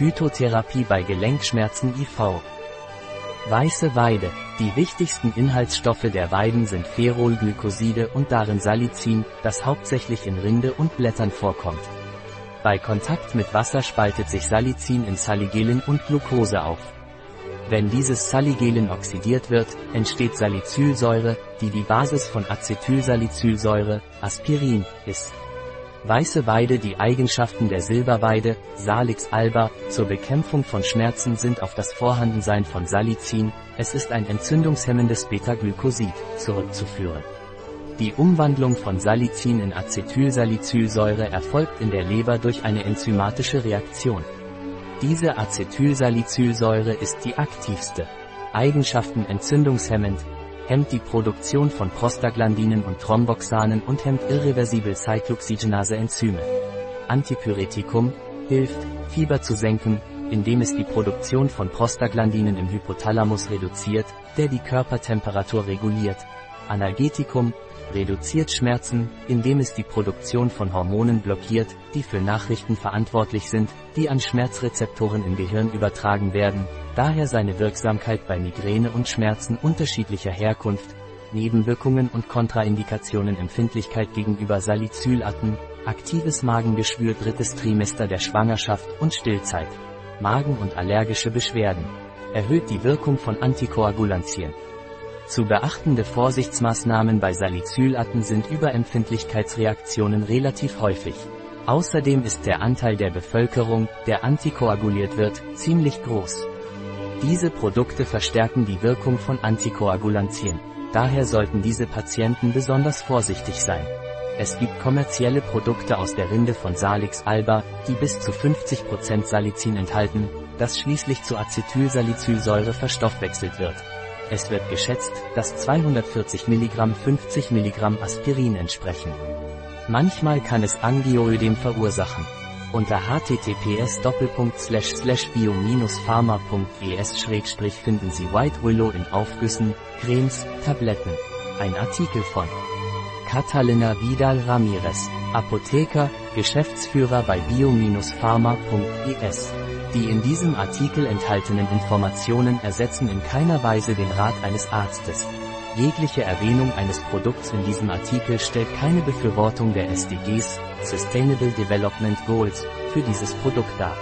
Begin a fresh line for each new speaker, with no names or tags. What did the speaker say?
Phytotherapie bei Gelenkschmerzen IV. Weiße Weide. Die wichtigsten Inhaltsstoffe der Weiden sind Ferolglykoside und darin Salicin, das hauptsächlich in Rinde und Blättern vorkommt. Bei Kontakt mit Wasser spaltet sich Salicin in Saligelin und Glucose auf. Wenn dieses Saligelin oxidiert wird, entsteht Salicylsäure, die die Basis von Acetylsalicylsäure, Aspirin, ist. Weiße Weide Die Eigenschaften der Silberweide, Salix alba, zur Bekämpfung von Schmerzen sind auf das Vorhandensein von Salicin, es ist ein entzündungshemmendes Beta-Glycosid, zurückzuführen. Die Umwandlung von Salicin in Acetylsalicylsäure erfolgt in der Leber durch eine enzymatische Reaktion. Diese Acetylsalicylsäure ist die aktivste. Eigenschaften entzündungshemmend, hemmt die Produktion von Prostaglandinen und Thromboxanen und hemmt irreversibel Cyclooxygenase-Enzyme. Antipyretikum, hilft, Fieber zu senken, indem es die Produktion von Prostaglandinen im Hypothalamus reduziert, der die Körpertemperatur reguliert. Analgetikum, reduziert Schmerzen, indem es die Produktion von Hormonen blockiert, die für Nachrichten verantwortlich sind, die an Schmerzrezeptoren im Gehirn übertragen werden, daher seine Wirksamkeit bei Migräne und Schmerzen unterschiedlicher Herkunft, Nebenwirkungen und Kontraindikationen Empfindlichkeit gegenüber Salicylaten, aktives Magengeschwür drittes Trimester der Schwangerschaft und Stillzeit, Magen- und allergische Beschwerden, erhöht die Wirkung von Antikoagulantien. Zu beachtende Vorsichtsmaßnahmen bei Salicylaten sind Überempfindlichkeitsreaktionen relativ häufig. Außerdem ist der Anteil der Bevölkerung, der antikoaguliert wird, ziemlich groß. Diese Produkte verstärken die Wirkung von Antikoagulantien. Daher sollten diese Patienten besonders vorsichtig sein. Es gibt kommerzielle Produkte aus der Rinde von Salix alba, die bis zu 50% Salicin enthalten, das schließlich zu Acetylsalicylsäure verstoffwechselt wird. Es wird geschätzt, dass 240 mg 50 mg Aspirin entsprechen. Manchmal kann es Angioödem verursachen. Unter https bio-pharma.es finden Sie White Willow in Aufgüssen, Cremes, Tabletten. Ein Artikel von Catalina Vidal Ramirez, Apotheker, Geschäftsführer bei bio-pharma.es. Die in diesem Artikel enthaltenen Informationen ersetzen in keiner Weise den Rat eines Arztes. Jegliche Erwähnung eines Produkts in diesem Artikel stellt keine Befürwortung der SDGs, Sustainable Development Goals, für dieses Produkt dar.